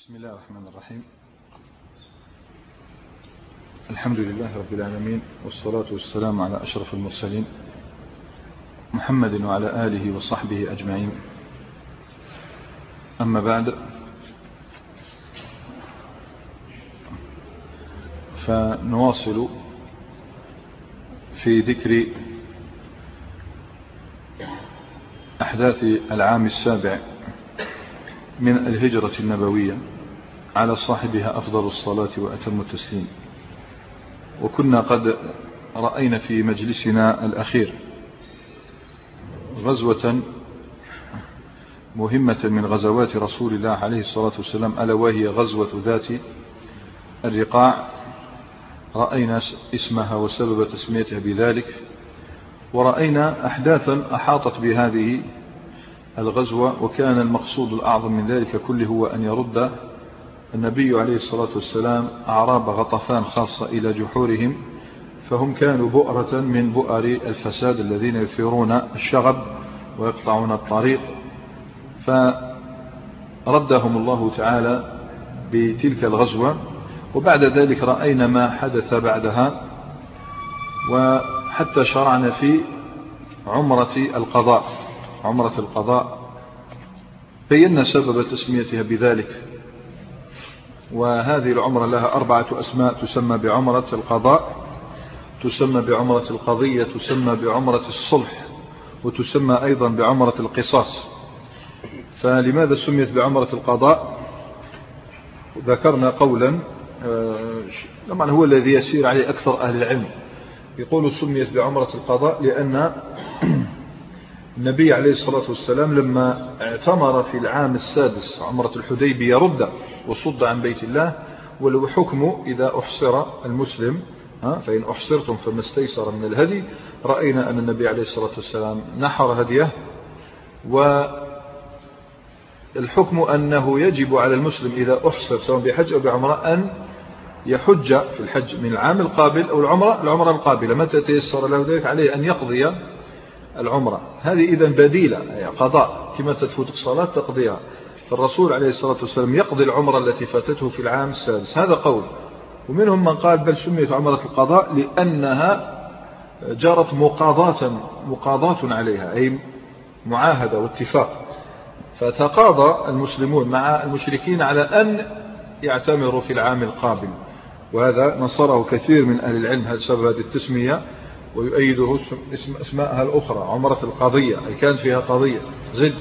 بسم الله الرحمن الرحيم. الحمد لله رب العالمين والصلاة والسلام على أشرف المرسلين محمد وعلى آله وصحبه أجمعين. أما بعد فنواصل في ذكر أحداث العام السابع من الهجرة النبوية. على صاحبها أفضل الصلاة وأتم التسليم. وكنا قد رأينا في مجلسنا الأخير غزوة مهمة من غزوات رسول الله عليه الصلاة والسلام ألا وهي غزوة ذات الرقاع. رأينا اسمها وسبب تسميتها بذلك ورأينا أحداثا أحاطت بهذه الغزوة وكان المقصود الأعظم من ذلك كله هو أن يرد النبي عليه الصلاة والسلام أعراب غطفان خاصة إلى جحورهم فهم كانوا بؤرة من بؤر الفساد الذين يثيرون الشغب ويقطعون الطريق. فردهم الله تعالى بتلك الغزوة وبعد ذلك رأينا ما حدث بعدها وحتى شرعنا في عمرة القضاء. عمرة القضاء. بينا سبب تسميتها بذلك. وهذه العمرة لها أربعة أسماء تسمى بعمرة القضاء تسمى بعمرة القضية تسمى بعمرة الصلح وتسمى أيضا بعمرة القصاص. فلماذا سميت بعمرة القضاء؟ ذكرنا قولا آه، طبعا هو الذي يسير عليه أكثر أهل العلم. يقول سميت بعمرة القضاء لأن النبي عليه الصلاة والسلام لما اعتمر في العام السادس عمرة الحديبية رد وصد عن بيت الله ولو حكم إذا أحصر المسلم فإن أحصرتم فما استيسر من الهدي. رأينا أن النبي عليه الصلاة والسلام نحر هديه والحكم أنه يجب على المسلم إذا أحصر سواء بحج أو بعمرة أن يحج في الحج من العام القابل أو العمرة العمرة القابلة. متى تيسر له ذلك؟ عليه أن يقضي العمرة. هذه إذا بديلة أي قضاء. كما تفوتك صلاة تقضيها. فالرسول عليه الصلاة والسلام يقضي العمرة التي فاتته في العام السادس. هذا قول. ومنهم من قال بل سميت عمرة القضاء لأنها جرت مقاضاة مقاضاة عليها أي معاهدة واتفاق. فتقاضى المسلمون مع المشركين على أن يعتمروا في العام القابل. وهذا نصره كثير من أهل العلم هذا سبب هذه التسمية ويؤيده اسم أسماءها الأخرى عمرة القضية أي كان فيها قضية زد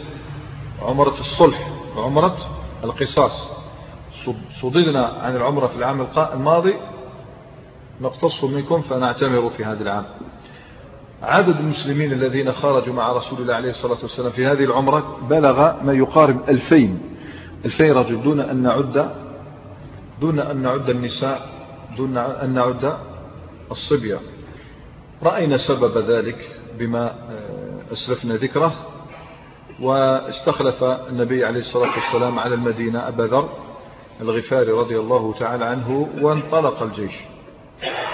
عمرة الصلح. وعمرة القصاص. صددنا عن العمرة في العام الماضي نقتص منكم فنعتمر في هذا العام. عدد المسلمين الذين خرجوا مع رسول الله عليه الصلاة والسلام في هذه العمرة بلغ ما يقارب ألفين. ألفين رجل. دون أن نعد دون أن نعد النساء دون أن نعد الصبية. رأينا سبب ذلك بما آه، أسلفنا ذكره. واستخلف النبي عليه الصلاة والسلام على المدينة أبا ذر الغفاري رضي الله تعالى عنه وانطلق الجيش.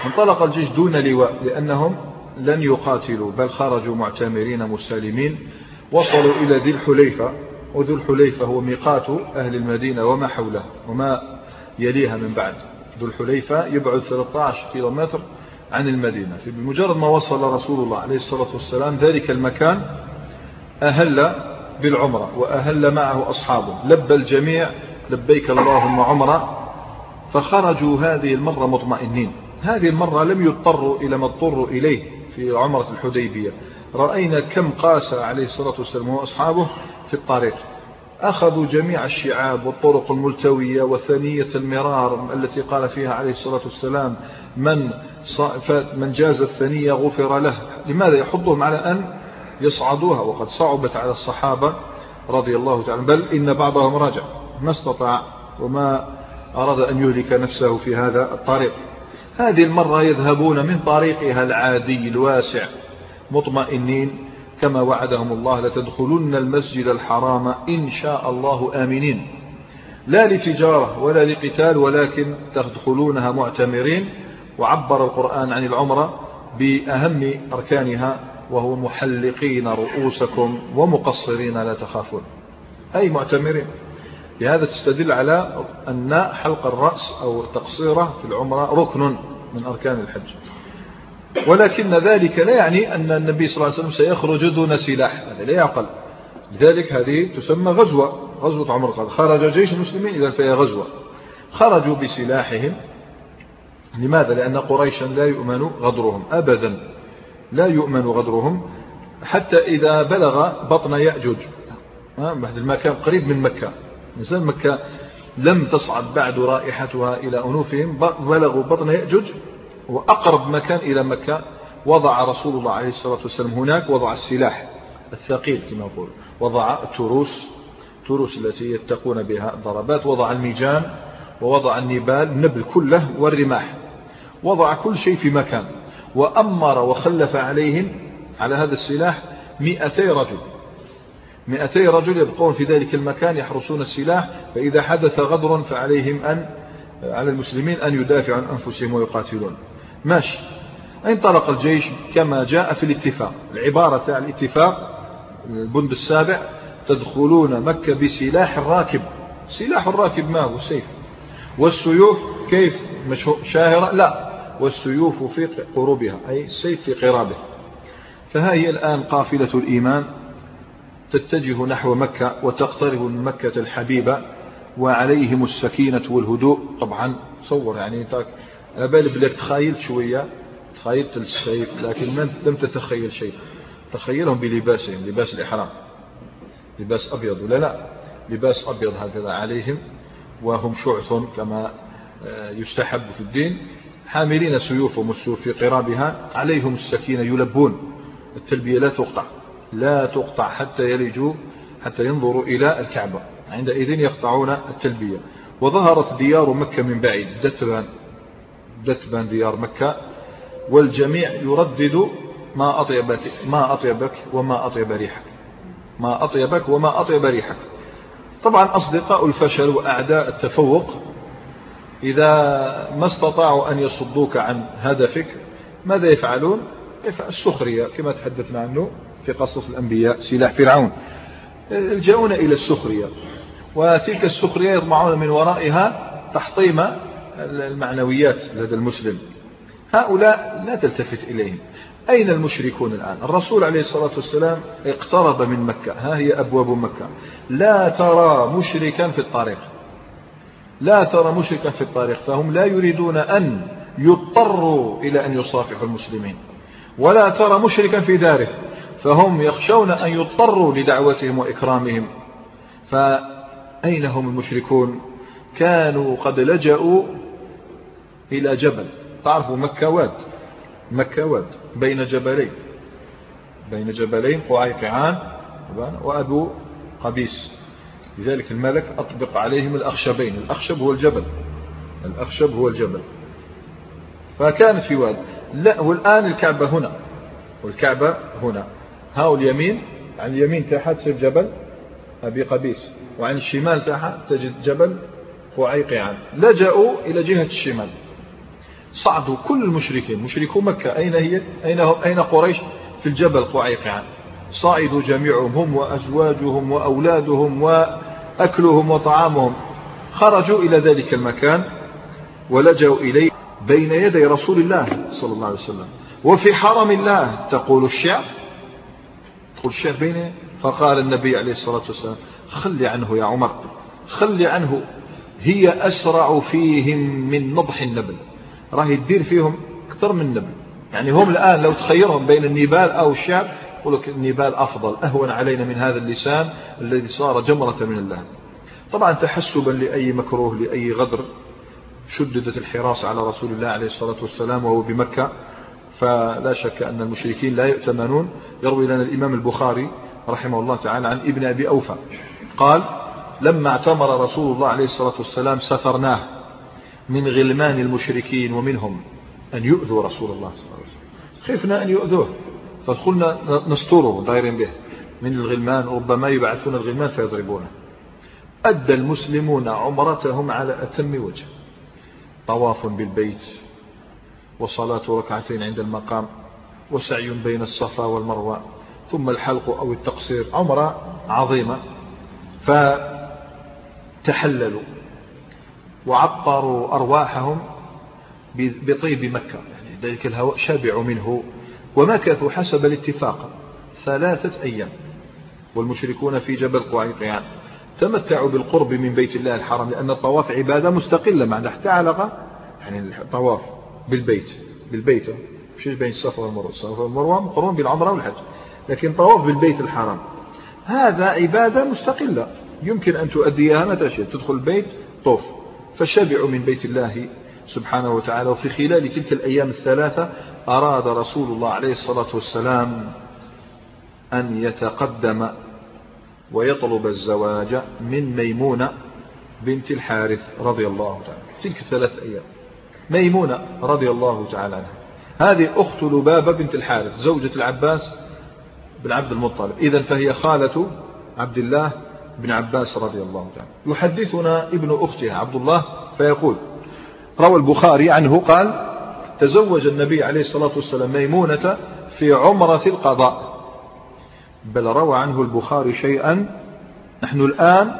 انطلق الجيش دون لواء لأنهم لن يقاتلوا بل خرجوا معتمرين مسالمين وصلوا إلى ذي الحليفة. وذو الحليفة هو ميقات أهل المدينة وما حوله وما يليها من بعد. ذو الحليفة يبعد 13 كيلومتر عن المدينة. بمجرد ما وصل رسول الله عليه الصلاة والسلام ذلك المكان أهل بالعمرة وأهل معه أصحابه. لبى الجميع لبيك اللهم عمرة فخرجوا هذه المرة مطمئنين. هذه المرة لم يضطروا إلى ما اضطروا إليه في عمرة الحديبية. رأينا كم قاس عليه الصلاة والسلام وأصحابه في الطريق. أخذوا جميع الشعاب والطرق الملتوية وثنية المرار التي قال فيها عليه الصلاة والسلام من من جاز الثنية غفر له. لماذا يحضهم على أن يصعدوها وقد صعبت على الصحابة رضي الله تعالى بل إن بعضهم رجع ما استطاع وما أراد أن يهلك نفسه في هذا الطريق. هذه المرة يذهبون من طريقها العادي الواسع مطمئنين. كما وعدهم الله لتدخلن المسجد الحرام إن شاء الله آمنين. لا لتجارة ولا لقتال ولكن تدخلونها معتمرين. وعبر القرآن عن العمرة بأهم أركانها. وهو محلقين رؤوسكم ومقصرين لا تخافون. أي معتمرين. بهذا تستدل على أن حلق الرأس أو التقصيرة في العمرة ركن من أركان الحج. ولكن ذلك لا يعني أن النبي صلى الله عليه وسلم سيخرج دون سلاح. هذا لا يعقل. لذلك هذه تسمى غزوة. غزوة عمر قال خرج جيش المسلمين إذا فهي غزوة. خرجوا بسلاحهم. لماذا؟ لأن قريشا لا يؤمن غدرهم أبدا. لا يؤمن غدرهم حتى إذا بلغ بطن يأجوج. بعد المكان قريب من مكة. إنسان مكة لم تصعد بعد رائحتها إلى أنوفهم بلغوا بطن يأجوج وأقرب مكان إلى مكة وضع رسول الله عليه الصلاة والسلام هناك وضع السلاح الثقيل كما يقول. وضع التروس التروس التي يتقون بها الضربات وضع الميجان ووضع النبال النبل كله والرماح. وضع كل شيء في مكان. وأمر وخلف عليهم على هذا السلاح مئتي رجل. مئتي رجل يبقون في ذلك المكان يحرسون السلاح فإذا حدث غدر فعليهم أن على المسلمين أن يدافعوا عن أنفسهم ويقاتلون. ماشي. انطلق الجيش كما جاء في الاتفاق. العبارة عن الاتفاق البند السابع تدخلون مكة بسلاح الراكب سلاح الراكب ما هو؟ السيف والسيوف كيف؟ شاهرة؟ لا. والسيوف في قروبها أي السيف في قرابه فها هي الآن قافلة الإيمان. تتجه نحو مكة وتقترب من مكة الحبيبة وعليهم السكينة والهدوء. طبعا تصور يعني على بالي بدك تخيل شوية تخيلت السيف لكن لم تتخيل شيء. تخيلهم بلباسهم لباس الإحرام. لباس أبيض ولا لا؟ لباس أبيض هكذا عليهم وهم شعث كما آه، يستحب في الدين. حاملين سيوفهم السيوف في قرابها عليهم السكينة يلبون. التلبية لا تقطع لا تقطع حتى يلجوا حتى ينظروا إلى الكعبة. عندئذ يقطعون التلبية. وظهرت ديار مكة من بعيد. دتبان دتبان ديار مكة. والجميع يردد ما أطيبك ما أطيبك وما أطيب ريحك. ما أطيبك وما أطيب ريحك. طبعا أصدقاء الفشل وأعداء التفوق إذا ما استطاعوا أن يصدوك عن هدفك ماذا يفعلون؟ السخرية كما تحدثنا عنه في قصص الأنبياء سلاح فرعون. يلجؤون إلى السخرية وتلك السخرية يطمعون من ورائها تحطيم المعنويات لدى المسلم. هؤلاء لا تلتفت إليهم. أين المشركون الآن؟ الرسول عليه الصلاة والسلام اقترب من مكة. ها هي أبواب مكة. لا ترى مشركا في الطريق. لا ترى مشركا في الطريق فهم لا يريدون أن يضطروا إلى أن يصافحوا المسلمين. ولا ترى مشركا في داره فهم يخشون أن يضطروا لدعوتهم وإكرامهم. فأين هم المشركون؟ كانوا قد لجأوا إلى جبل. تعرفوا مكة واد؟ مكة واد بين جبلين. بين جبلين قعيقعان وأبو قبيس. لذلك الملك أطبق عليهم الأخشبين. الأخشب هو الجبل. الأخشب هو الجبل. فكان في واد لا والآن الكعبة هنا. والكعبة هنا. هاو اليمين. عن اليمين تحت تصير جبل أبي قبيس. وعن الشمال تحت تجد جبل قعيقعان لجأوا إلى جهة الشمال. صعدوا كل المشركين. مشركو مكة. أين هي؟ أين, هم؟ أين قريش؟ في الجبل قعيقعان صعدوا جميعهم هم وأزواجهم وأولادهم وأكلهم وطعامهم. خرجوا إلى ذلك المكان ولجوا إليه بين يدي رسول الله صلى الله عليه وسلم. وفي حرم الله تقول الشعر. تقول الشعر بين فقال النبي عليه الصلاة والسلام خلي عنه يا عمر خلي عنه. هي أسرع فيهم من نضح النبل. راهي يدير فيهم أكثر من النبل يعني هم الآن لو تخيرهم بين النبال أو الشعب يقول لك النبال أفضل أهون علينا من هذا اللسان الذي صار جمرة من الله طبعا تحسبا لأي مكروه لأي غدر شددت الحراسة على رسول الله عليه الصلاة والسلام وهو بمكة. فلا شك أن المشركين لا يؤتمنون. يروي لنا الإمام البخاري رحمه الله تعالى عن ابن أبي أوفى. قال لما اعتمر رسول الله عليه الصلاة والسلام سفرناه من غلمان المشركين ومنهم أن يؤذوا رسول الله صلى الله عليه وسلم. خفنا أن يؤذوه. فقلنا نستره دايرين به. من الغلمان ربما يبعثون الغلمان فيضربونه. أدى المسلمون عمرتهم على أتم وجه. طواف بالبيت وصلاة ركعتين عند المقام وسعي بين الصفا والمروة ثم الحلق أو التقصير. عمرة عظيمة. ف تحللوا وعطروا أرواحهم بطيب مكة. يعني ذلك الهواء شبعوا منه. ومكثوا حسب الاتفاق. ثلاثة أيام. والمشركون في جبل قعيقيان تمتعوا بالقرب من بيت الله الحرام لأن الطواف عبادة مستقلة معنى حتى علاقة. يعني الطواف بالبيت. بالبيت. فيش بين الصفا والمروة؟ الصفا والمروة مقرون بالعمرة والحج. لكن طواف بالبيت الحرام. هذا عبادة مستقلة. يمكن أن تؤديها متى شئت. تدخل البيت طوف. فشبعوا من بيت الله سبحانه وتعالى وفي خلال تلك الأيام الثلاثة أراد رسول الله عليه الصلاة والسلام أن يتقدم ويطلب الزواج من ميمونة بنت الحارث رضي الله تعالى تلك الثلاث أيام. ميمونة رضي الله تعالى عنها. هذه أخت لبابة بنت الحارث زوجة العباس بن عبد المطلب. إذا فهي خالة عبد الله بن عباس رضي الله تعالى يحدثنا ابن أختها عبد الله فيقول روى البخاري عنه قال تزوج النبي عليه الصلاة والسلام ميمونة في عمرة القضاء. بل روى عنه البخاري شيئا نحن الآن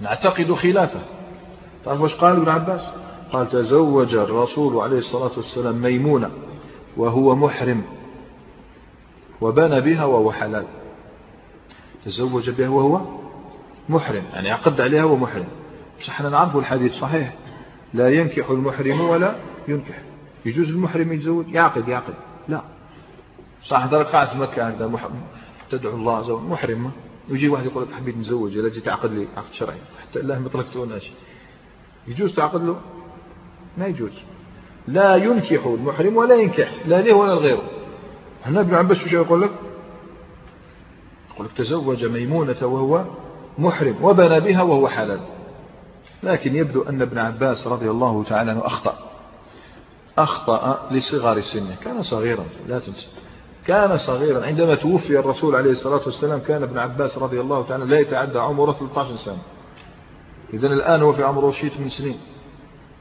نعتقد خلافه. تعرف وش قال ابن عباس؟ قال تزوج الرسول عليه الصلاة والسلام ميمونة وهو محرم وبنى بها وهو حلال. تزوج بها وهو محرم يعني عقد عليها وهو محرم بس إحنا نعرف الحديث صحيح. لا ينكح المحرم ولا ينكح. يجوز المحرم يتزوج يعقد يعقد. لا. صح قاعد في مكة عندها تدعو الله زوج محرمة ويجي واحد يقول لك حبيت نتزوج لا جيت تعقد لي عقد شرعي. حتى الله ما طلقتوناش يجوز تعقد له؟ ما يجوز. لا ينكح المحرم ولا ينكح لا له ولا لغيره. هنا ابن عباس شو يقول لك؟ يقول لك تزوج ميمونة وهو محرم وبنى بها وهو حلال. لكن يبدو أن ابن عباس رضي الله تعالى عنه أخطأ. أخطأ لصغر سنه. كان صغيرا لا تنسى. كان صغيرا. عندما توفي الرسول عليه الصلاة والسلام كان ابن عباس رضي الله تعالى لا يتعدى عمره 13 سنة. إذا الآن هو في عمره شيء من سنين.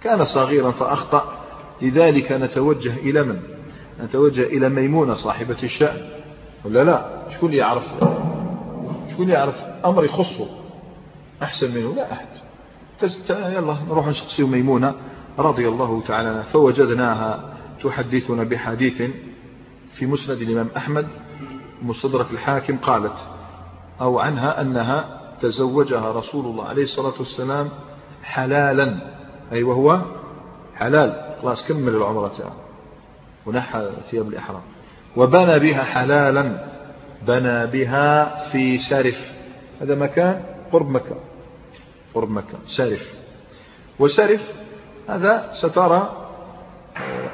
كان صغيرا فأخطأ. لذلك نتوجه إلى من؟ نتوجه إلى ميمونة صاحبة الشأن. ولا لا؟ شكون يعرف؟ شكون يعرف؟ أمر يخصه. أحسن منه؟ لا أحد. يلا نروح نسقسي ميمونة رضي الله تعالى عنها. فوجدناها تحدثنا بحديث في مسند الإمام أحمد مستدرك الحاكم قالت أو عنها أنها تزوجها رسول الله عليه الصلاة والسلام حلالا أي وهو حلال. خلاص كمل العمرة ونحى ثياب الإحرام. وبنى بها حلالا بنى بها في سرف هذا مكان قرب مكة قرب مكة. سرف وسرف هذا سترى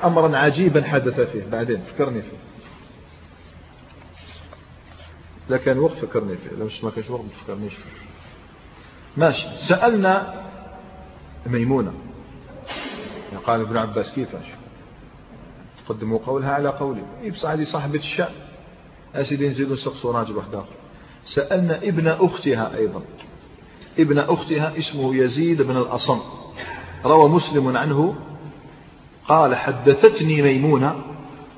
أمرا عجيبا حدث فيه. بعدين فكرني فيه. لا كان وقت فكرني فيه. لو ما كانش وقت فكرنيش فيه. ماشي. سألنا ميمونة. قال ابن عباس كيفاش تقدموا قولها على قولي. يبص هذه صاحبة الشأن. أسيدي نزيدوا نسقسوا راجل واحد آخر سألنا ابن أختها أيضا. ابن أختها اسمه يزيد بن الأصم. روى مسلم عنه قال حدثتني ميمونة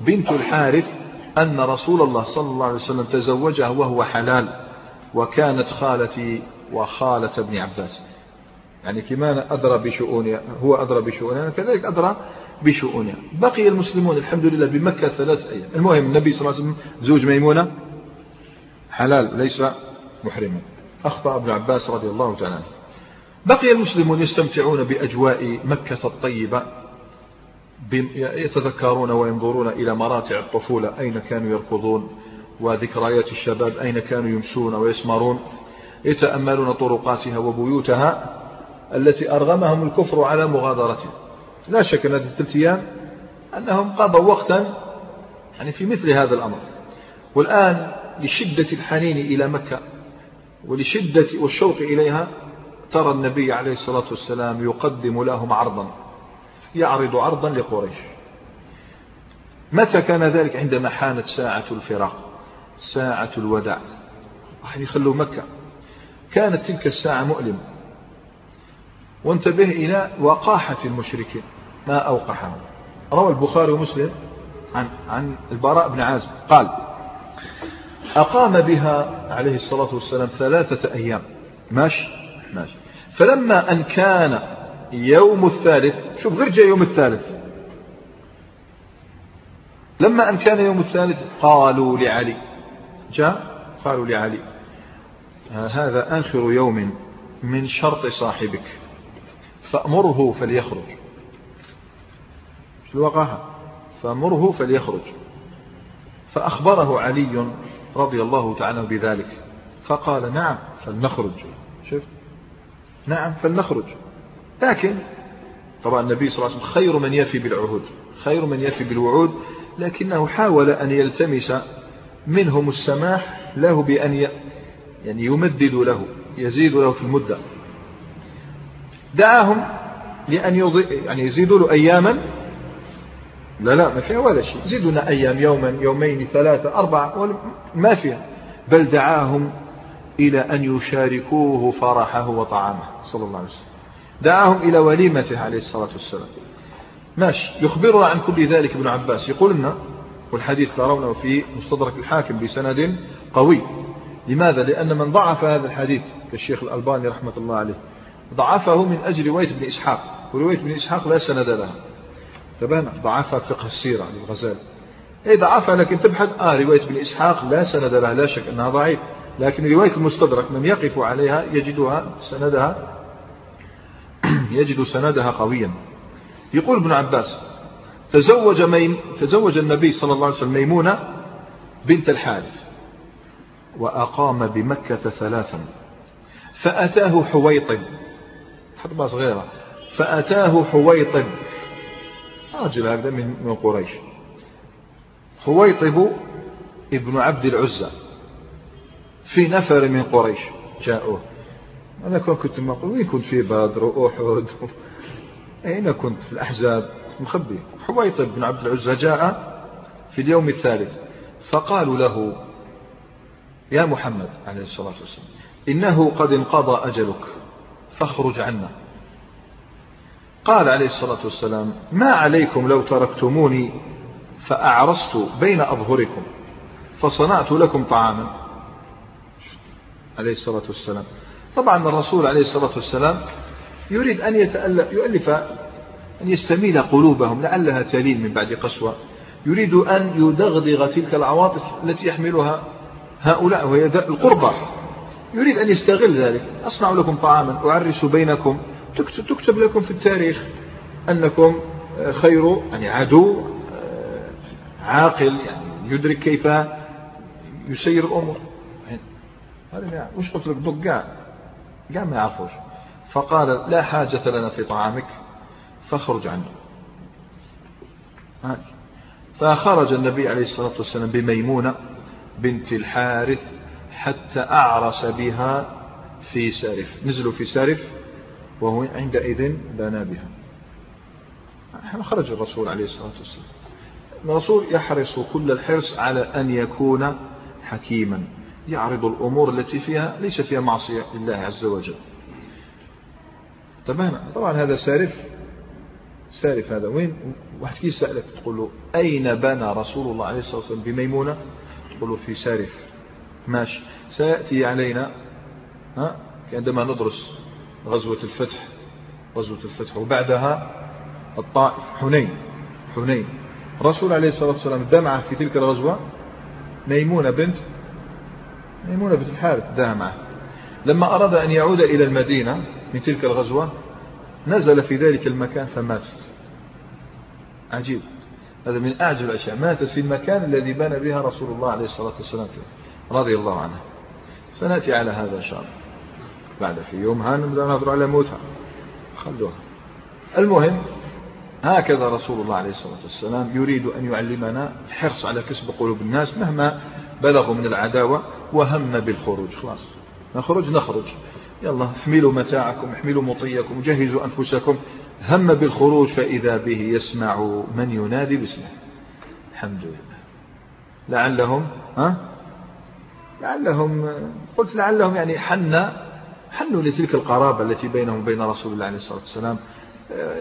بنت الحارث أن رسول الله صلى الله عليه وسلم تزوجها وهو حلال وكانت خالتي وخالة ابن عباس. يعني كمان أدرى بشؤونها هو أدرى بشؤونها كذلك أدرى بشؤونها. بقي المسلمون الحمد لله بمكة ثلاث أيام. المهم النبي صلى الله عليه وسلم زوج ميمونة حلال ليس محرما. أخطأ ابن عباس رضي الله تعالى عنه. بقي المسلمون يستمتعون بأجواء مكة الطيبة يتذكرون وينظرون إلى مراتع الطفولة أين كانوا يركضون وذكريات الشباب أين كانوا يمشون ويسمرون. يتأملون طرقاتها وبيوتها التي أرغمهم الكفر على مغادرتها لا شك أن هذه الثلاث أيام أنهم قضوا وقتا يعني في مثل هذا الأمر. والآن لشدة الحنين إلى مكة ولشدة والشوق إليها ترى النبي عليه الصلاة والسلام يقدم لهم عرضا يعرض عرضا لقريش. متى كان ذلك؟ عندما حانت ساعة الفراق ساعة الوداع. راح يخلوا مكة. كانت تلك الساعة مؤلمة. وانتبه إلى وقاحة المشركين. ما أوقحهم؟ روى البخاري ومسلم عن عن البراء بن عازب. قال أقام بها عليه الصلاة والسلام ثلاثة أيام. ماشي؟ ماشي. فلما أن كان يوم الثالث شوف غير جاء يوم الثالث. لما أن كان يوم الثالث قالوا لعلي. جاء؟ قالوا لعلي. هذا آخر يوم من شرط صاحبك. فأمره فليخرج. في الوقاهة فأمره فليخرج. فأخبره علي رضي الله تعالى بذلك. فقال نعم فلنخرج. شوف. نعم فلنخرج. لكن طبعا النبي صلى الله عليه وسلم خير من يفي بالعهود خير من يفي بالوعود لكنه حاول أن يلتمس منهم السماح له بأن يعني يمدد له يزيد له في المدة. دعاهم لأن يضي يعني يزيدوا له أياما لا لا ما فيها ولا شيء. زيدنا أيام يوما يومين ثلاثة أربعة ما فيها. بل دعاهم إلى أن يشاركوه فرحه وطعامه صلى الله عليه وسلم. دعاهم إلى وليمته عليه الصلاة والسلام. ماشي. يخبرنا عن كل ذلك ابن عباس. يقول لنا والحديث ترونه في مستدرك الحاكم بسند قوي. لماذا؟ لأن من ضعف هذا الحديث كالشيخ الألباني رحمة الله عليه ضعفه من أجل رواية ابن إسحاق. ورواية ابن إسحاق لا سند لها. تبان ضعفها فقه السيرة للغزالي أي ضعفها لكن تبحث. آه رواية ابن إسحاق لا سند لها لا شك أنها ضعيف. لكن رواية المستدرك من يقف عليها يجدها سندها يجد سندها قويا. يقول ابن عباس تزوج ميم تزوج النبي صلى الله عليه وسلم ميمونة بنت الحارث وأقام بمكة ثلاثا. فأتاه حويطب. حربة صغيرة. فأتاه حويطب. رجل هذا من قريش. حويطب ابن عبد العزى في نفر من قريش جاءوه. أنا كنت مقول وين كنت في بدر وأحد؟ أين كنت في الأحزاب؟ مخبي. حويطب بن عبد العزى جاء في اليوم الثالث فقالوا له يا محمد عليه الصلاة والسلام إنه قد انقضى أجلك فاخرج عنا. قال عليه الصلاة والسلام ما عليكم لو تركتموني فأعرست بين أظهركم فصنعت لكم طعاما. عليه الصلاة والسلام. طبعا الرسول عليه الصلاة والسلام يريد أن يتألف يؤلف أن يستميل قلوبهم لعلها تلين من بعد قسوة. يريد أن يدغدغ تلك العواطف التي يحملها هؤلاء وهي القربى. يريد أن يستغل ذلك. أصنع لكم طعاما أعرس بينكم تكتب لكم في التاريخ أنكم خير يعني عدو عاقل يعني يدرك كيف يسير الأمور. هذا يعني وش قلت لك قاع قاع ما يعرفوش. فقال لا حاجة لنا في طعامك فاخرج عنه. فخرج النبي عليه الصلاة والسلام بميمونة بنت الحارث حتى أعرس بها في سارف. نزلوا في سارف. وهو عندئذ بنى بها. خرج الرسول عليه الصلاة والسلام. الرسول يحرص كل الحرص على أن يكون حكيما. يعرض الأمور التي فيها ليس فيها معصية لله عز وجل. تمام طبعا هذا سارف. سارف هذا. وين؟ واحد كي يسألك تقول له أين بنى رسول الله عليه الصلاة والسلام؟ بميمونة؟ تقول له في سارف. ماشي. سيأتي علينا ها عندما ندرس غزوة الفتح غزوة الفتح. وبعدها الطائف حنين حنين. الرسول عليه الصلاة والسلام دمع في تلك الغزوة. ميمونة بنت ميمونة بنت الحارث دها معه لما أراد أن يعود إلى المدينة من تلك الغزوة نزل في ذلك المكان فماتت. عجيب. هذا من أعجب الأشياء. ماتت في المكان الذي بنى بها رسول الله عليه الصلاة والسلام رضي الله عنه. سنأتي على هذا إن شاء الله. بعد في يوم نبدأ ننظر على موتها. خلوها. المهم هكذا رسول الله عليه الصلاة والسلام يريد أن يعلمنا الحرص على كسب قلوب الناس مهما بلغوا من العداوة وهم بالخروج. خلاص. نخرج نخرج. يلا احملوا متاعكم احملوا مطيكم جهزوا أنفسكم. هم بالخروج فإذا به يسمع من ينادي باسمه. الحمد لله. لعلهم ها؟ لعلهم قلت لعلهم يعني حن حنوا لتلك القرابة التي بينهم وبين رسول الله عليه الصلاة والسلام.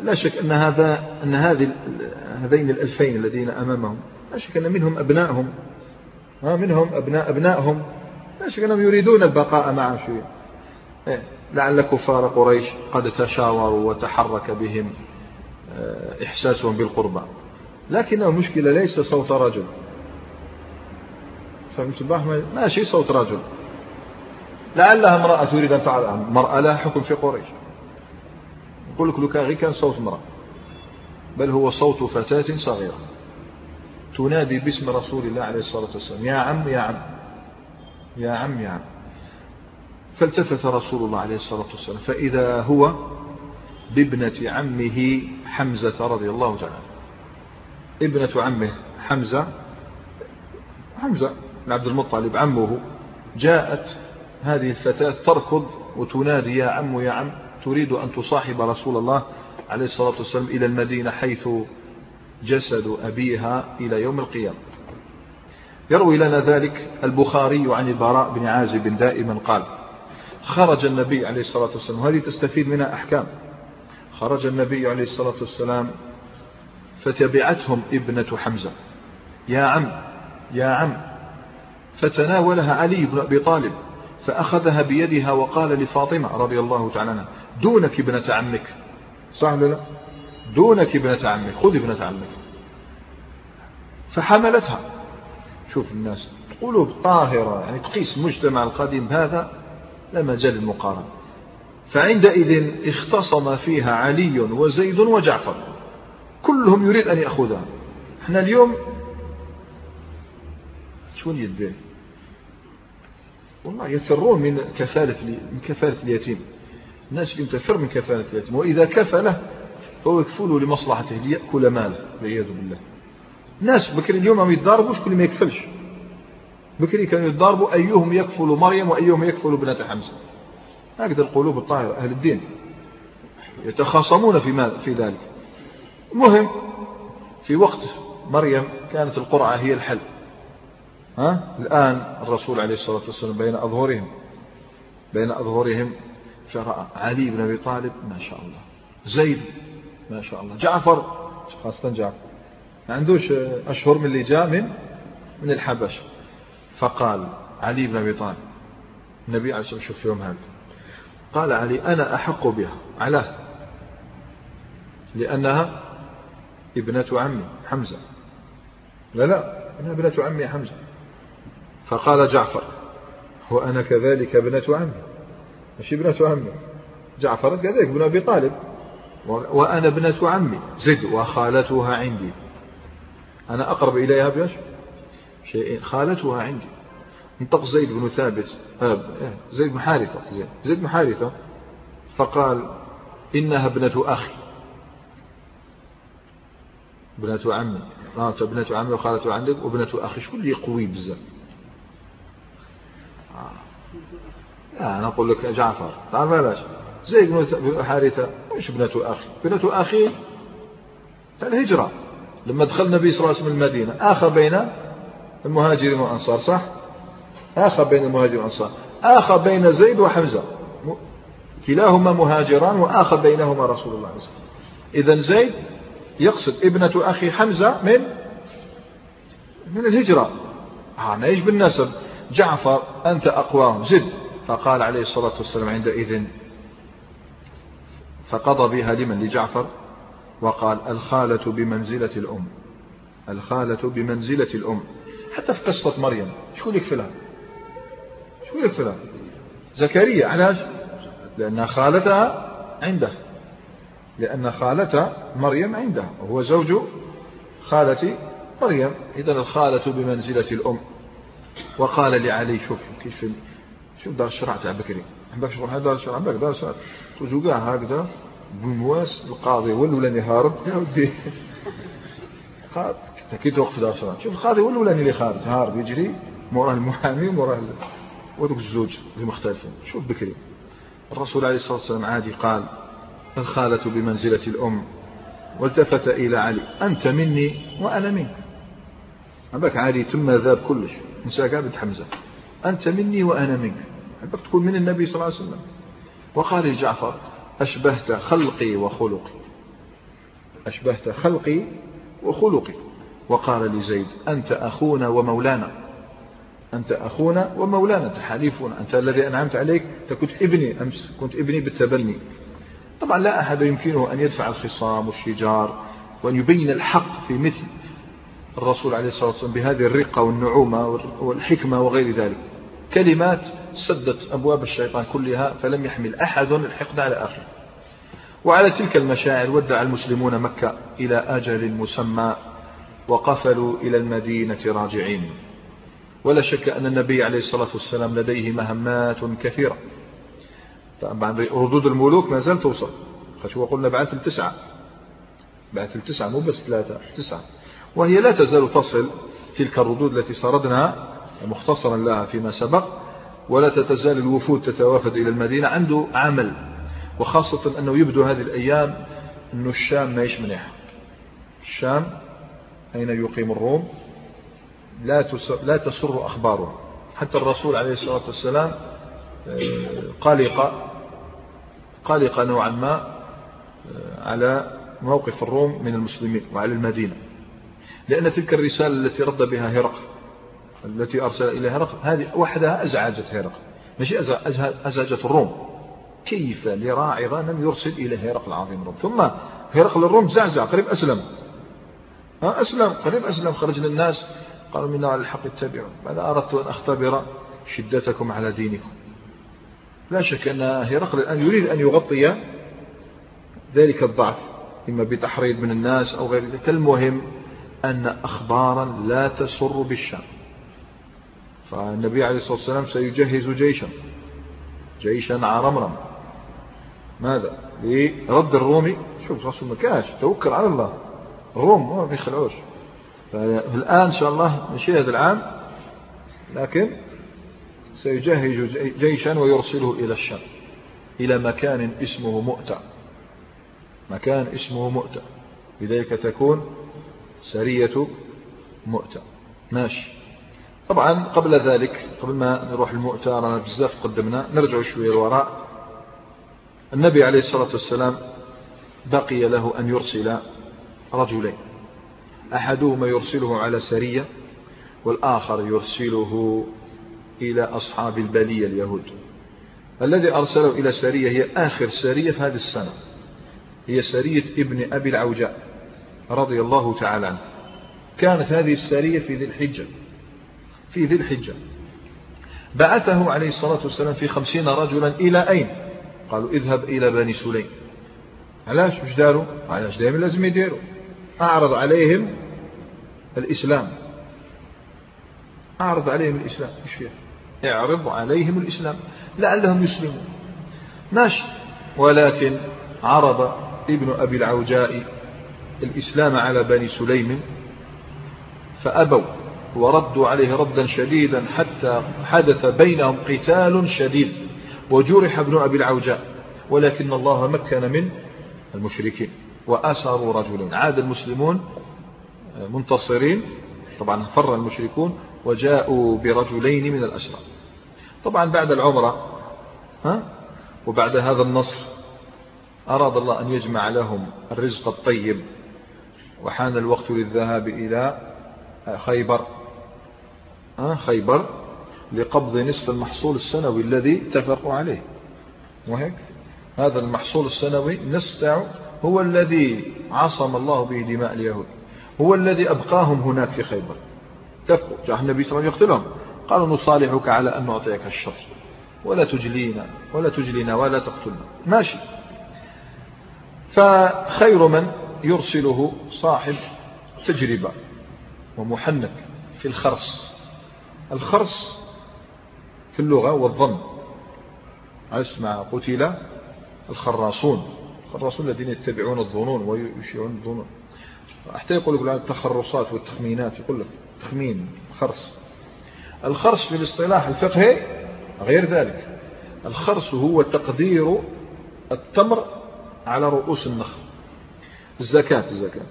لا شك أن هذا أن هذه هذين الألفين الذين أمامهم لا شك أن منهم أبنائهم منهم أبناء أبنائهم لا شك أنهم يريدون البقاء معه شوية. إيه، لعل كفار قريش قد تشاوروا وتحرك بهم آه، إحساسهم بالقربى. لكن المشكلة ليس صوت رجل. فهمت؟ ماشي صوت رجل. لعلها امرأة تريد أن تفعل امرأة لها حكم في قريش. يقول لك لو كان صوت امرأة بل هو صوت فتاة صغيرة. تنادي باسم رسول الله عليه الصلاة والسلام يا عم يا عم يا عم يا عم. فالتفت رسول الله عليه الصلاة والسلام فإذا هو بابنة عمه حمزة رضي الله تعالى. ابنة عمه حمزة حمزة بن عبد المطلب عمه جاءت هذه الفتاة تركض وتنادي يا عم يا عم تريد أن تصاحب رسول الله؟ عليه الصلاة والسلام إلى المدينة حيث جسد أبيها إلى يوم القيامة. يروي لنا ذلك البخاري عن البراء بن عازب دائما قال خرج النبي عليه الصلاة والسلام. وهذه تستفيد منها أحكام. خرج النبي عليه الصلاة والسلام فتبعتهم ابنة حمزة. يا عم يا عم. فتناولها علي بن أبي طالب. فأخذها بيدها وقال لفاطمة رضي الله تعالى عنها دونك ابنة عمك. صح لا؟ دونك ابنة عمك خذ ابنة عمك. فحملتها. شوف الناس قلوب طاهرة يعني تقيس المجتمع القديم هذا لا مجال للمقارنة. فعندئذ اختصم فيها علي وزيد وجعفر. كلهم يريد أن يأخذها. إحنا اليوم شون يدين والله يفرون من كفالة من كفالة اليتيم. الناس اليوم تفر من كفالة اليتيم. وإذا كفله فهو يكفله لمصلحته ليأكل ماله والعياذ بالله. الناس بكري اليوم يتضاربوا شكون ما يكفلش؟ بكري كانوا يتضاربوا أيهم يكفل مريم وأيهم يكفل ابنة حمزة. هكذا القلوب الطاهرة أهل الدين. يتخاصمون في, في ذلك. المهم في وقت مريم كانت القرعة هي الحل. ها؟ الآن الرسول عليه الصلاة والسلام بين أظهرهم بين أظهرهم فرأى علي بن أبي طالب ما شاء الله. زيد ما شاء الله. جعفر خاصة جعفر. ما عندوش أشهر من اللي جاء من من الحبش فقال علي بن أبي طالب النبي عليه الصلاة والسلام شوف يوم هذا. قال علي أنا أحق بها. علاه لأنها ابنة عمي حمزة. لا لا أنا ابنة عمي حمزة. فقال جعفر وأنا كذلك ابنة عمي. مش ابنة عمي. جعفر كذلك ابن أبي طالب. وأنا ابنة عمي. زد وخالتها عندي. أنا أقرب إليها بيش شيئين خالتها عندي. انطق زيد بن ثابت. آه، زيد بن حارثة. زيد بن حارثة فقال إنها ابنة أخي. ابنة عمي. آه ابنة عمي وخالته عندك وابنة أخي. شو اللي قوي بزاف آه. أنا أقول لك جعفر. تعرف علاش زيد بن حارثة مش ابنة أخي؟ ابنة أخي الهجرة. لما دخل النبي صلى الله عليه وسلم المدينة آخى بين المهاجرين والأنصار صح؟ آخى بين المهاجرين والأنصار. آخى بين زيد وحمزة. كلاهما مهاجران وآخى بينهما رسول الله صلى الله عليه وسلم. إذا زيد يقصد ابنة أخي حمزة من من الهجرة. أنا إيش بالنسب. جعفر أنت أقواهم زد. فقال عليه الصلاة والسلام عندئذ فقضى بها لمن؟ لجعفر. وقال الخالة بمنزلة الأم. الخالة بمنزلة الأم. حتى في قصة مريم. شو يكفلها شو يكفلها زكريا علاش؟ لأن خالتها عنده. لأن خالة مريم عنده. وهو زوج خالة مريم. إذا الخالة بمنزلة الأم. وقال لعلي شوف كيف شوف دار الشرع تاع بكري؟ عندك شغل دار الشرع عندك دار الشرع توجو كاع هكذا بمواس القاضي ولو لاني هارب يا ودي. كي توقف دار الشرع شوف القاضي ولو لاني اللي خارج هارب يجري موراه المحامي وموراه ودوك الزوج اللي مختلفين. شوف بكري. الرسول عليه الصلاة والسلام عادي قال الخالة بمنزلة الأم والتفت إلى علي. أنت مني وأنا منك. عباك علي ثم ذاب كلش. نساك بنت حمزة. أنت مني وأنا منك. عباك تكون من النبي صلى الله عليه وسلم. وقال لجعفر أشبهت خلقي وخلقي. أشبهت خلقي وخلقي. وقال لزيد أنت أخونا ومولانا. أنت أخونا ومولانا. أنت حليفنا أنت الذي أنعمت عليك. أنت كنت ابني أمس. كنت ابني بالتبني. طبعا لا أحد يمكنه أن يدفع الخصام والشجار وأن يبين الحق في مثل. الرسول عليه الصلاة والسلام بهذه الرقة والنعومة والحكمة وغير ذلك. كلمات سدت أبواب الشيطان كلها فلم يحمل أحد الحقد على آخر. وعلى تلك المشاعر ودع المسلمون مكة إلى أجل مسمى وقفلوا إلى المدينة راجعين. ولا شك أن النبي عليه الصلاة والسلام لديه مهمات كثيرة. طبعا ردود الملوك ما زالت توصل هو قلنا بعث التسعة. بعث التسعة مو بس ثلاثة تسعة. وهي لا تزال تصل تلك الردود التي سردنا مختصرا لها فيما سبق ولا تتزال الوفود تتوافد إلى المدينة عنده عمل وخاصة أنه يبدو هذه الأيام أن الشام ما منيح الشام أين يقيم الروم؟ لا لا تسر أخباره. حتى الرسول عليه الصلاة والسلام آه، قلق قلق نوعا ما آه، على موقف الروم من المسلمين وعلى المدينة. لأن تلك الرسالة التي رد بها هرقل التي أرسل إليها هرقل هذه وحدها أزعجت هرقل. ماشي؟ أزعجت الروم. كيف لراعي غنم يرسل إلى هرقل العظيم الروم؟ ثم هرقل الروم زعزع قريب أسلم. أسلم قريب أسلم. خرج للناس قالوا منا على الحق اتبعوا. ماذا أردت أن أختبر شدتكم على دينكم؟ لا شك أن هرقل الآن يريد أن يغطي ذلك الضعف إما بتحريض من الناس أو غير ذلك. المهم أن أخبارا لا تسر بالشام فالنبي عليه الصلاة والسلام سيجهز جيشا جيشا عرمرم ماذا؟ لرد الرومي شوف رسول مكاش توكل على الله. الروم ما بيخلعوش فالآن إن شاء الله مشي هذا العام لكن سيجهز جيشا ويرسله إلى الشام إلى مكان اسمه مؤتة. مكان اسمه مؤتة. لذلك تكون سرية مؤتة. ماشي. طبعا قبل ذلك قبل ما نروح المؤتة رانا بزاف تقدمنا نرجع شوية الوراء النبي عليه الصلاة والسلام بقي له أن يرسل رجلين. أحدهما يرسله على سرية والآخر يرسله إلى أصحاب البلية اليهود. الذي أرسله إلى سرية هي آخر سرية في هذه السنة. هي سرية ابن أبي العوجاء. رضي الله تعالى عنه. كانت هذه السرية في ذي الحجة. في ذي الحجة. بعثه عليه الصلاة والسلام في خمسين رجلا إلى أين؟ قالوا اذهب إلى بني سليم. علاش؟ مش داروا؟ علاش دائما لازم يديروا. أعرض عليهم الإسلام. أعرض عليهم الإسلام. إيش فيها؟ اعرض عليهم الإسلام. لعلهم يسلمون. ماشي. ولكن عرض ابن أبي العوجاء الإسلام على بني سليم فأبوا وردوا عليه ردا شديدا حتى حدث بينهم قتال شديد وجرح ابن أبي العوجاء ولكن الله مكن من المشركين وأسروا رجلين عاد المسلمون منتصرين طبعا فر المشركون وجاءوا برجلين من الأسرى. طبعا بعد العمرة ها؟ وبعد هذا النصر أراد الله أن يجمع لهم الرزق الطيب. وحان الوقت للذهاب إلى خيبر خيبر لقبض نصف المحصول السنوي الذي اتفقوا عليه. وهيك هذا المحصول السنوي نصف هو الذي عصم الله به دماء اليهود هو الذي أبقاهم هناك في خيبر. اتفقوا. جاء النبي صلى الله عليه وسلم يقتلهم. قالوا نصالحك على أن نعطيك الشر ولا تجلينا ولا تجلينا ولا تقتلنا. ماشي. فخير من يرسله صاحب تجربة ومحنك في الخرص الخرص في اللغة والظن. أسمع قتل الخراصون. الخراصون الذين يتبعون الظنون ويشيعون الظنون. حتى يقول لك التخرصات والتخمينات يقول لك تخمين خرص الخرص في الاصطلاح الفقهي غير ذلك. الخرص هو تقدير التمر على رؤوس النخل. الزكاة الزكاة.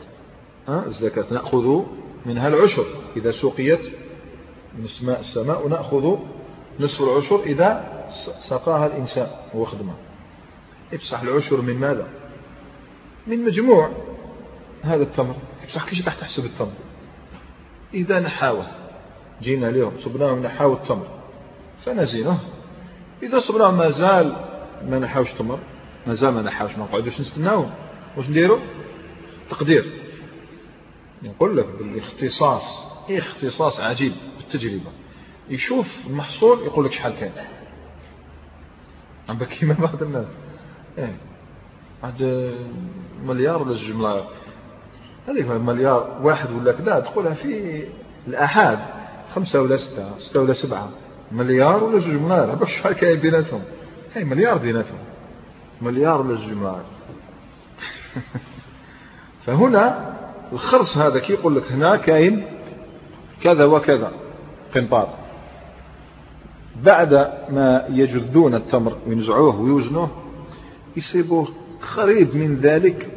ها؟ الزكاة. نأخذ منها العشر. إذا سقيت من اسماء السماء ونأخذ نصف العشر. إذا سقاها الإنسان وخدمه افسح العشر من ماذا؟ من مجموع هذا التمر. افسح كيف تحسب التمر؟ إذا نحاوه. جينا لهم صبناهم نحاو التمر. فنزينه إذا صبناهم ما زال ما نحاوش تمر ما زال ما نحاوش ما نقعدوش نستناوهم واش نديروا تقدير نقول لك بالاختصاص اختصاص عجيب بالتجربة. يشوف المحصول يقول لك شحال كان عم كيما بعض الناس. إيه. عاد مليار ولا جوج ملاير هذه مليار واحد ولا كذا تقولها في الآحاد. خمسة ولا ستة ستة ولا سبعة. مليار ولا جوج ملاير باش شحال كاين بيناتهم؟ هاي مليار بيناتهم. مليار ولا جوج ملاير فهنا الخرص هذا كي يقول لك هنا كاين كذا وكذا قنطار. بعد ما يجذون التمر وينزعوه ويوزنوه يصيبوه قريب من ذلك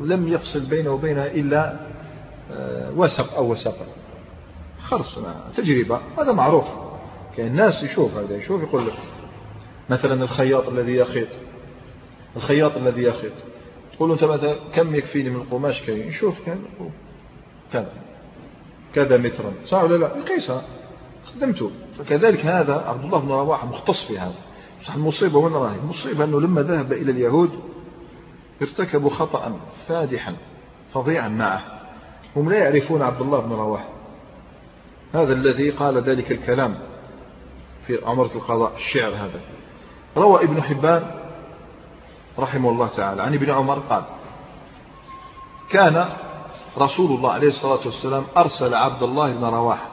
لم يفصل بينه وبينها إلا آه، وسق أو وسق. خرص تجربة هذا معروف. كان الناس يشوف هذا يشوف يقول لك مثلا الخياط الذي يخيط. الخياط الذي يخيط. تقول انت مثلا كم يكفيني من القماش كاين يشوف كان كذا. كذا مترا. صح ولا لا؟ يقيسها خدمته. فكذلك هذا عبد الله بن رواحة مختص في هذا. صح المصيبة وين راهي؟ المصيبة أنه لما ذهب إلى اليهود ارتكبوا خطأ فادحا فظيعا معه. هم لا يعرفون عبد الله بن رواحة. هذا الذي قال ذلك الكلام في عمرة القضاء الشعر هذا. روى ابن حبان رحمه الله تعالى. عن ابن عمر قال كان رسول الله عليه الصلاة والسلام أرسل عبد الله بن رواحة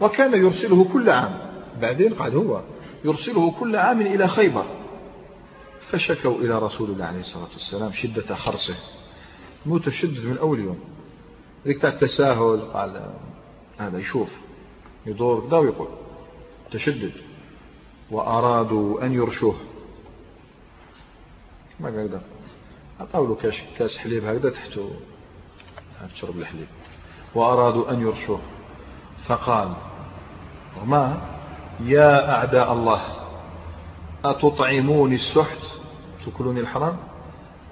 وكان يرسله كل عام بعدين قال هو يرسله كل عام إلى خيبر فشكوا إلى رسول الله عليه الصلاة والسلام شدة خرصه متشدد من أول يوم. ذيك التساهل قال هذا يشوف يدور كذا ويقول تشدد وأرادوا أن يرشوه. ما قدر أعطوا له كاس, حليب هكذا تحته تشرب الحليب. وأرادوا أن يرشوه. فقال وما؟ يا أعداء الله أتطعموني السحت؟ تأكلون الحرام؟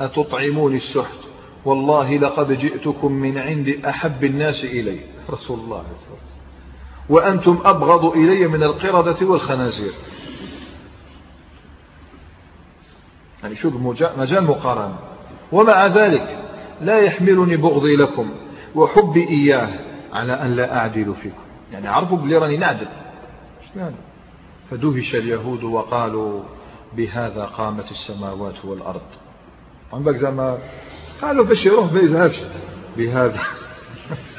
أتطعموني السحت. والله لقد جئتكم من عند أحب الناس إلي. رسول الله وأنتم أبغض إلي من القردة والخنازير. يعني شوف مجال مقارنة. ومع ذلك لا يحملني بغضي لكم وحبي إياه على أن لا أعدل فيكم. يعني عرفوا بلي راني نعدل. فدهش اليهود وقالوا بهذا قامت السماوات والأرض. عندك زعما قالوا باش يروح ما يذهبش بهذا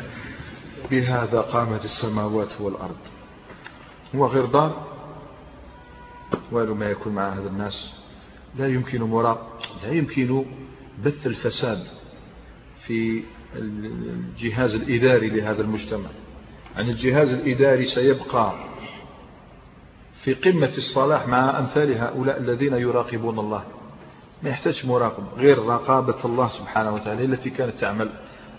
بهذا قامت السماوات والأرض. هو غير دار والو ما يكون مع هذا الناس؟ لا يمكن مراق لا يمكن بث الفساد في الجهاز الإداري لهذا المجتمع. يعني الجهاز الإداري سيبقى في قمة الصلاح مع أمثال هؤلاء الذين يراقبون الله. ما يحتاج مراقب غير رقابة الله سبحانه وتعالى التي كانت تعمل.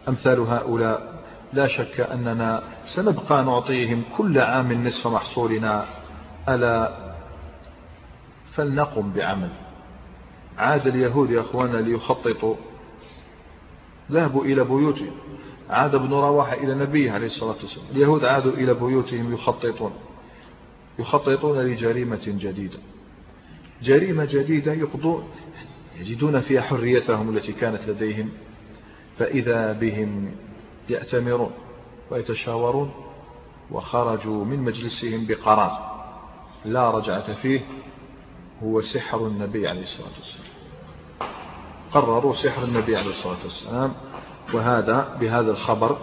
أمثال هؤلاء لا شك أننا سنبقى نعطيهم كل عام نصف محصولنا. ألا فلنقم بعمل. عاد اليهود يا أخوانا ليخططوا. ذهبوا إلى بيوتهم. عاد ابن رواحة إلى نبيه عليه الصلاة والسلام. اليهود عادوا إلى بيوتهم يخططون. يخططون لجريمة جديدة. جريمة جديدة يقضون يجدون فيها حريتهم التي كانت لديهم. فإذا بهم يأتمرون ويتشاورون وخرجوا من مجلسهم بقرار. لا رجعة فيه. هو سحر النبي عليه الصلاة والسلام. قرروا سحر النبي عليه الصلاة والسلام وهذا بهذا الخبر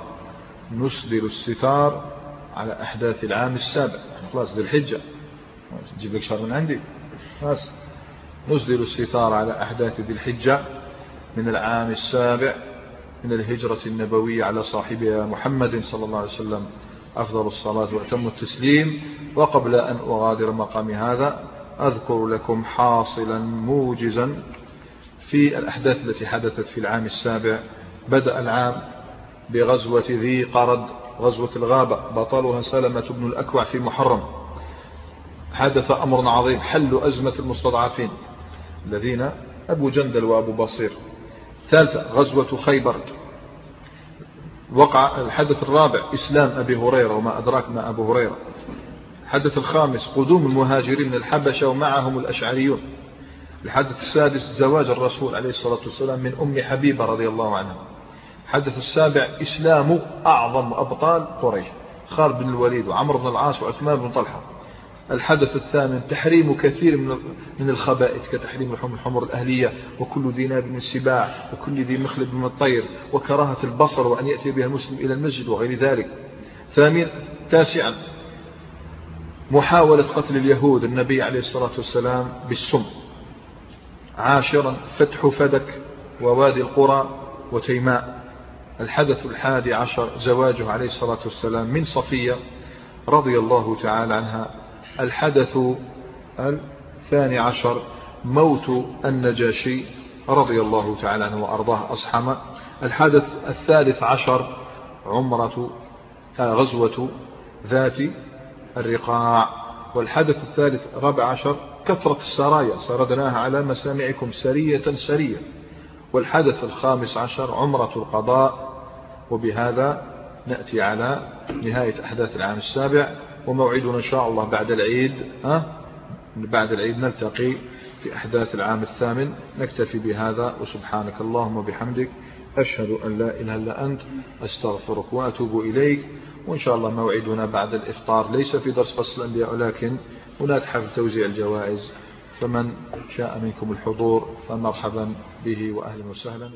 نسدل الستار على أحداث العام السابع. يعني خلاص ذي الحجة. تجيب لك شهر من عندي. خلاص. نسدل الستار على أحداث ذي الحجة من العام السابع من الهجرة النبوية على صاحبها محمد صلى الله عليه وسلم. أفضل الصلاة وأتم التسليم. وقبل أن أغادر مقامي هذا أذكر لكم حاصلا موجزا في الأحداث التي حدثت في العام السابع بدأ العام بغزوة ذي قرد غزوة الغابة بطلها سلمة بن الأكوع في محرم. حدث أمر عظيم حل أزمة المستضعفين الذين أبو جندل وأبو بصير. ثالثة غزوة خيبر. وقع الحدث الرابع إسلام أبي هريرة وما أدراك ما أبو هريرة. الحدث الخامس قدوم المهاجرين من الحبشة ومعهم الأشعريون. الحدث السادس زواج الرسول عليه الصلاة والسلام من أم حبيبة رضي الله عنها. الحدث السابع إسلام أعظم أبطال قريش خالد بن الوليد وعمر بن العاص وعثمان بن طلحة. الحدث الثامن تحريم كثير من من الخبائث كتحريم لحوم الحمر الأهلية وكل ذي ناب من السباع وكل ذي مخلب من الطير وكراهة البصر وأن يأتي بها المسلم إلى المسجد وغير ذلك. ثامن تاسعا محاولة قتل اليهود النبي عليه الصلاة والسلام بالسم. عاشرا فتح فدك ووادي القرى وتيماء. الحدث الحادي عشر زواجه عليه الصلاة والسلام من صفية رضي الله تعالى عنها. الحدث الثاني عشر موت النجاشي رضي الله تعالى عنه وأرضاه أصحمه الحدث الثالث عشر عمرة آه، غزوة ذات الرقاع. والحدث الثالث رابع عشر كثرة السرايا سردناها على مسامعكم سرية سرية. والحدث الخامس عشر عمرة القضاء. وبهذا نأتي على نهاية أحداث العام السابع. وموعدنا إن شاء الله بعد العيد ها؟ بعد العيد نلتقي في أحداث العام الثامن. نكتفي بهذا وسبحانك اللهم وبحمدك. أشهد أن لا إله إلا أنت أستغفرك وأتوب إليك. وإن شاء الله موعدنا بعد الإفطار. ليس في درس فصل الأنبياء ولكن هناك حفل توزيع الجوائز فمن شاء منكم الحضور فمرحبا به وأهلا وسهلا.